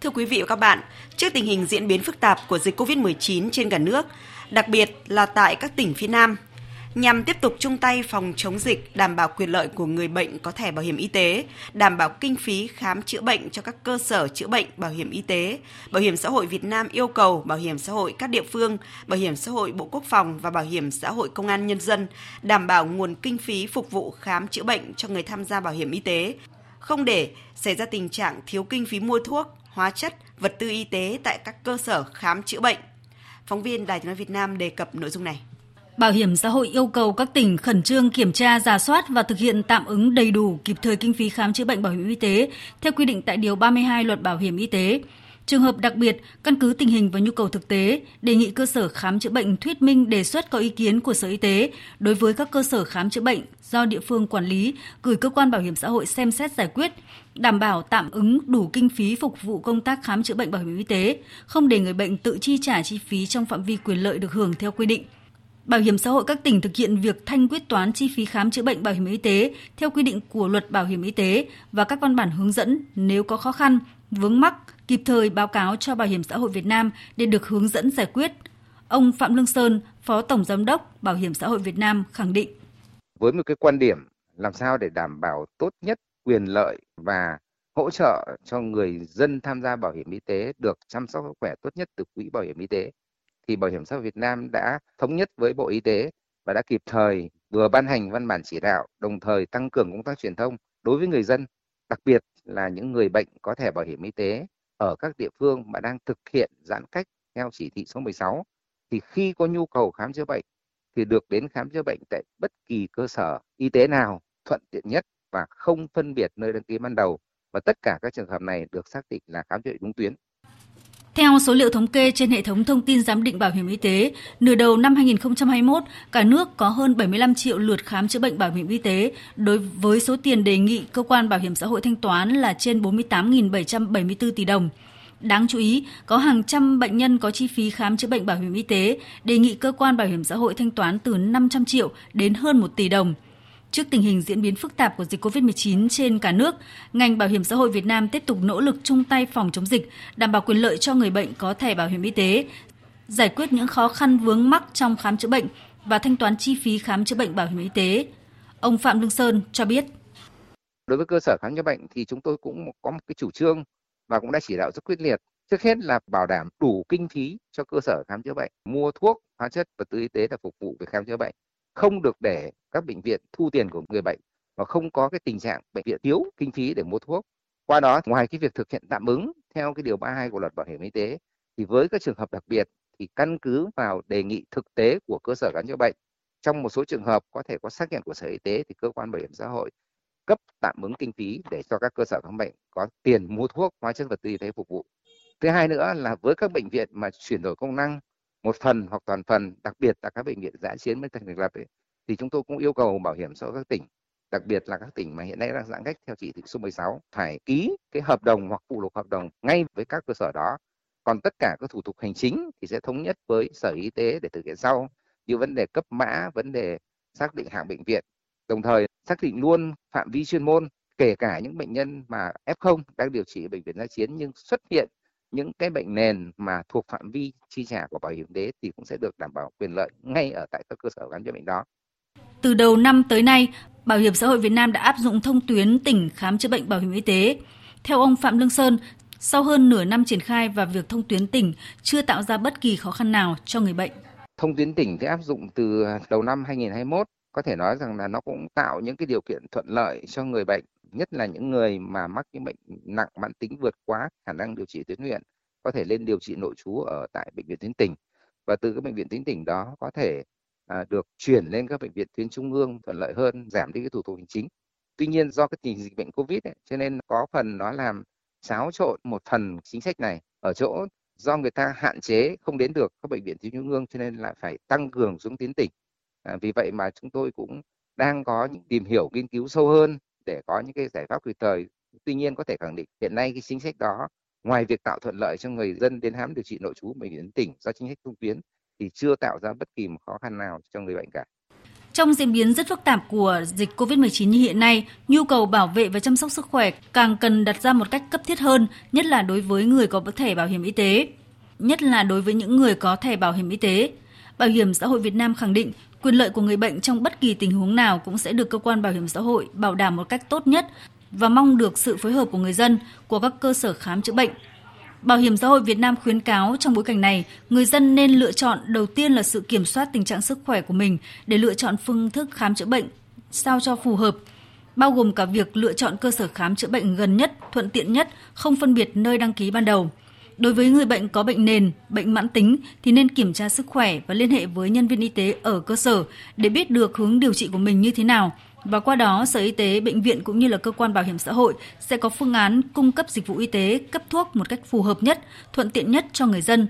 Thưa quý vị và các bạn, trước tình hình diễn biến phức tạp của dịch COVID-19 trên cả nước, đặc biệt là tại các tỉnh phía Nam, nhằm tiếp tục chung tay phòng chống dịch, đảm bảo quyền lợi của người bệnh có thẻ bảo hiểm y tế, đảm bảo kinh phí khám chữa bệnh cho các cơ sở chữa bệnh bảo hiểm y tế. Bảo hiểm xã hội Việt Nam yêu cầu Bảo hiểm xã hội các địa phương, Bảo hiểm xã hội Bộ Quốc phòng và Bảo hiểm xã hội Công an Nhân dân đảm bảo nguồn kinh phí phục vụ khám chữa bệnh cho người tham gia bảo hiểm y tế, không để xảy ra tình trạng thiếu kinh phí mua thuốc, hóa chất, vật tư y tế tại các cơ sở khám chữa bệnh. Phóng viên Đài tiếng nói Việt Nam đề cập nội dung này. Bảo hiểm xã hội yêu cầu các tỉnh khẩn trương kiểm tra, giả soát và thực hiện tạm ứng đầy đủ kịp thời kinh phí khám chữa bệnh bảo hiểm y tế theo quy định tại Điều 32 Luật Bảo hiểm Y tế. Trường hợp đặc biệt, căn cứ tình hình và nhu cầu thực tế, đề nghị cơ sở khám chữa bệnh thuyết minh đề xuất có ý kiến của Sở Y tế đối với các cơ sở khám chữa bệnh do địa phương quản lý, gửi cơ quan bảo hiểm xã hội xem xét giải quyết, đảm bảo tạm ứng đủ kinh phí phục vụ công tác khám chữa bệnh bảo hiểm y tế, không để người bệnh tự chi trả chi phí trong phạm vi quyền lợi được hưởng theo quy định. Bảo hiểm xã hội các tỉnh thực hiện việc thanh quyết toán chi phí khám chữa bệnh bảo hiểm y tế theo quy định của Luật Bảo hiểm y tế và các văn bản hướng dẫn nếu có khó khăn, vướng mắc kịp thời báo cáo cho Bảo hiểm xã hội Việt Nam để được hướng dẫn giải quyết. Ông Phạm Lương Sơn, Phó Tổng Giám đốc Bảo hiểm xã hội Việt Nam khẳng định. Với một cái quan điểm làm sao để đảm bảo tốt nhất quyền lợi và hỗ trợ cho người dân tham gia bảo hiểm y tế được chăm sóc sức khỏe tốt nhất từ quỹ bảo hiểm y tế thì Bảo hiểm xã hội Việt Nam đã thống nhất với Bộ Y tế và đã kịp thời vừa ban hành văn bản chỉ đạo, đồng thời tăng cường công tác truyền thông đối với người dân, đặc biệt là những người bệnh có thẻ bảo hiểm y tế ở các địa phương mà đang thực hiện giãn cách theo chỉ thị số 16 thì khi có nhu cầu khám chữa bệnh thì được đến khám chữa bệnh tại bất kỳ cơ sở y tế nào thuận tiện nhất và không phân biệt nơi đăng ký ban đầu và tất cả các trường hợp này được xác định là khám chữa bệnh đúng tuyến. Theo số liệu thống kê trên hệ thống thông tin giám định bảo hiểm y tế, nửa đầu năm 2021, cả nước có hơn 75 triệu lượt khám chữa bệnh bảo hiểm y tế, đối với số tiền đề nghị cơ quan bảo hiểm xã hội thanh toán là trên 48.774 tỷ đồng. Đáng chú ý, có hàng trăm bệnh nhân có chi phí khám chữa bệnh bảo hiểm y tế đề nghị cơ quan bảo hiểm xã hội thanh toán từ 500 triệu đến hơn 1 tỷ đồng. Trước tình hình diễn biến phức tạp của dịch COVID-19 trên cả nước, ngành bảo hiểm xã hội Việt Nam tiếp tục nỗ lực chung tay phòng chống dịch, đảm bảo quyền lợi cho người bệnh có thẻ bảo hiểm y tế, giải quyết những khó khăn vướng mắc trong khám chữa bệnh và thanh toán chi phí khám chữa bệnh bảo hiểm y tế. Ông Phạm Lương Sơn cho biết. Đối với cơ sở khám chữa bệnh thì chúng tôi cũng có một cái chủ trương và cũng đã chỉ đạo rất quyết liệt. Trước hết là bảo đảm đủ kinh phí cho cơ sở khám chữa bệnh, mua thuốc, hóa chất, vật tư y tế để phục vụ việc khám chữa bệnh không được để các bệnh viện thu tiền của người bệnh và không có cái tình trạng bệnh viện thiếu kinh phí để mua thuốc. Qua đó, ngoài cái việc thực hiện tạm ứng theo cái điều 32 của luật bảo hiểm y tế, thì với các trường hợp đặc biệt thì căn cứ vào đề nghị thực tế của cơ sở khám chữa bệnh. Trong một số trường hợp có thể có xác nhận của Sở Y tế thì cơ quan bảo hiểm xã hội cấp tạm ứng kinh phí để cho các cơ sở khám bệnh có tiền mua thuốc, hóa chất vật tư y tế phục vụ. Thứ hai nữa là với các bệnh viện mà chuyển đổi công năng một phần hoặc toàn phần đặc biệt là các bệnh viện giã chiến mới thành lập ấy, thì chúng tôi cũng yêu cầu bảo hiểm xã hội các tỉnh đặc biệt là các tỉnh mà hiện nay đang giãn cách theo chỉ thị số 16 phải ký cái hợp đồng hoặc phụ lục hợp đồng ngay với các cơ sở đó. Còn tất cả các thủ tục hành chính thì sẽ thống nhất với sở y tế để thực hiện sau như vấn đề cấp mã vấn đề xác định hạng bệnh viện. Đồng thời xác định luôn phạm vi chuyên môn kể cả những bệnh nhân mà F0 đang điều trị ở bệnh viện giã chiến nhưng xuất hiện những cái bệnh nền mà thuộc phạm vi chi trả của bảo hiểm y tế thì cũng sẽ được đảm bảo quyền lợi ngay ở tại các cơ sở khám chữa bệnh đó. Từ đầu năm tới nay, Bảo hiểm xã hội Việt Nam đã áp dụng thông tuyến tỉnh khám chữa bệnh bảo hiểm y tế. Theo ông Phạm Lương Sơn, sau hơn nửa năm triển khai và việc thông tuyến tỉnh chưa tạo ra bất kỳ khó khăn nào cho người bệnh. Thông tuyến tỉnh thì áp dụng từ đầu năm 2021, có thể nói rằng là nó cũng tạo những cái điều kiện thuận lợi cho người bệnh nhất là những người mà mắc những bệnh nặng mãn tính vượt quá khả năng điều trị tuyến huyện có thể lên điều trị nội trú ở tại bệnh viện tuyến tỉnh. Và từ các bệnh viện tuyến tỉnh đó có thể à, được chuyển lên các bệnh viện tuyến trung ương thuận lợi hơn giảm đi cái thủ tục hành chính. Tuy nhiên do cái tình dịch bệnh covid ấy, cho nên có phần nó làm xáo trộn một phần chính sách này. Ở chỗ do người ta hạn chế không đến được các bệnh viện tuyến trung ương cho nên lại phải tăng cường xuống tuyến tỉnh. À, vì vậy mà chúng tôi cũng đang có những tìm hiểu nghiên cứu sâu hơn để có những cái giải pháp kịp thời tuy nhiên có thể khẳng định hiện nay cái chính sách đó ngoài việc tạo thuận lợi cho người dân đến khám điều trị nội trú bệnh viện tỉnh do chính sách thông tuyến thì chưa tạo ra bất kỳ một khó khăn nào cho người bệnh cả. Trong diễn biến rất phức tạp của dịch COVID-19 như hiện nay, nhu cầu bảo vệ và chăm sóc sức khỏe càng cần đặt ra một cách cấp thiết hơn, nhất là đối với người có thẻ bảo hiểm y tế, nhất là đối với những người có thẻ bảo hiểm y tế. Bảo hiểm xã hội Việt Nam khẳng định quyền lợi của người bệnh trong bất kỳ tình huống nào cũng sẽ được cơ quan bảo hiểm xã hội bảo đảm một cách tốt nhất và mong được sự phối hợp của người dân, của các cơ sở khám chữa bệnh. Bảo hiểm xã hội Việt Nam khuyến cáo trong bối cảnh này, người dân nên lựa chọn đầu tiên là sự kiểm soát tình trạng sức khỏe của mình để lựa chọn phương thức khám chữa bệnh sao cho phù hợp, bao gồm cả việc lựa chọn cơ sở khám chữa bệnh gần nhất, thuận tiện nhất, không phân biệt nơi đăng ký ban đầu. Đối với người bệnh có bệnh nền, bệnh mãn tính thì nên kiểm tra sức khỏe và liên hệ với nhân viên y tế ở cơ sở để biết được hướng điều trị của mình như thế nào. Và qua đó Sở Y tế, bệnh viện cũng như là cơ quan bảo hiểm xã hội sẽ có phương án cung cấp dịch vụ y tế, cấp thuốc một cách phù hợp nhất, thuận tiện nhất cho người dân.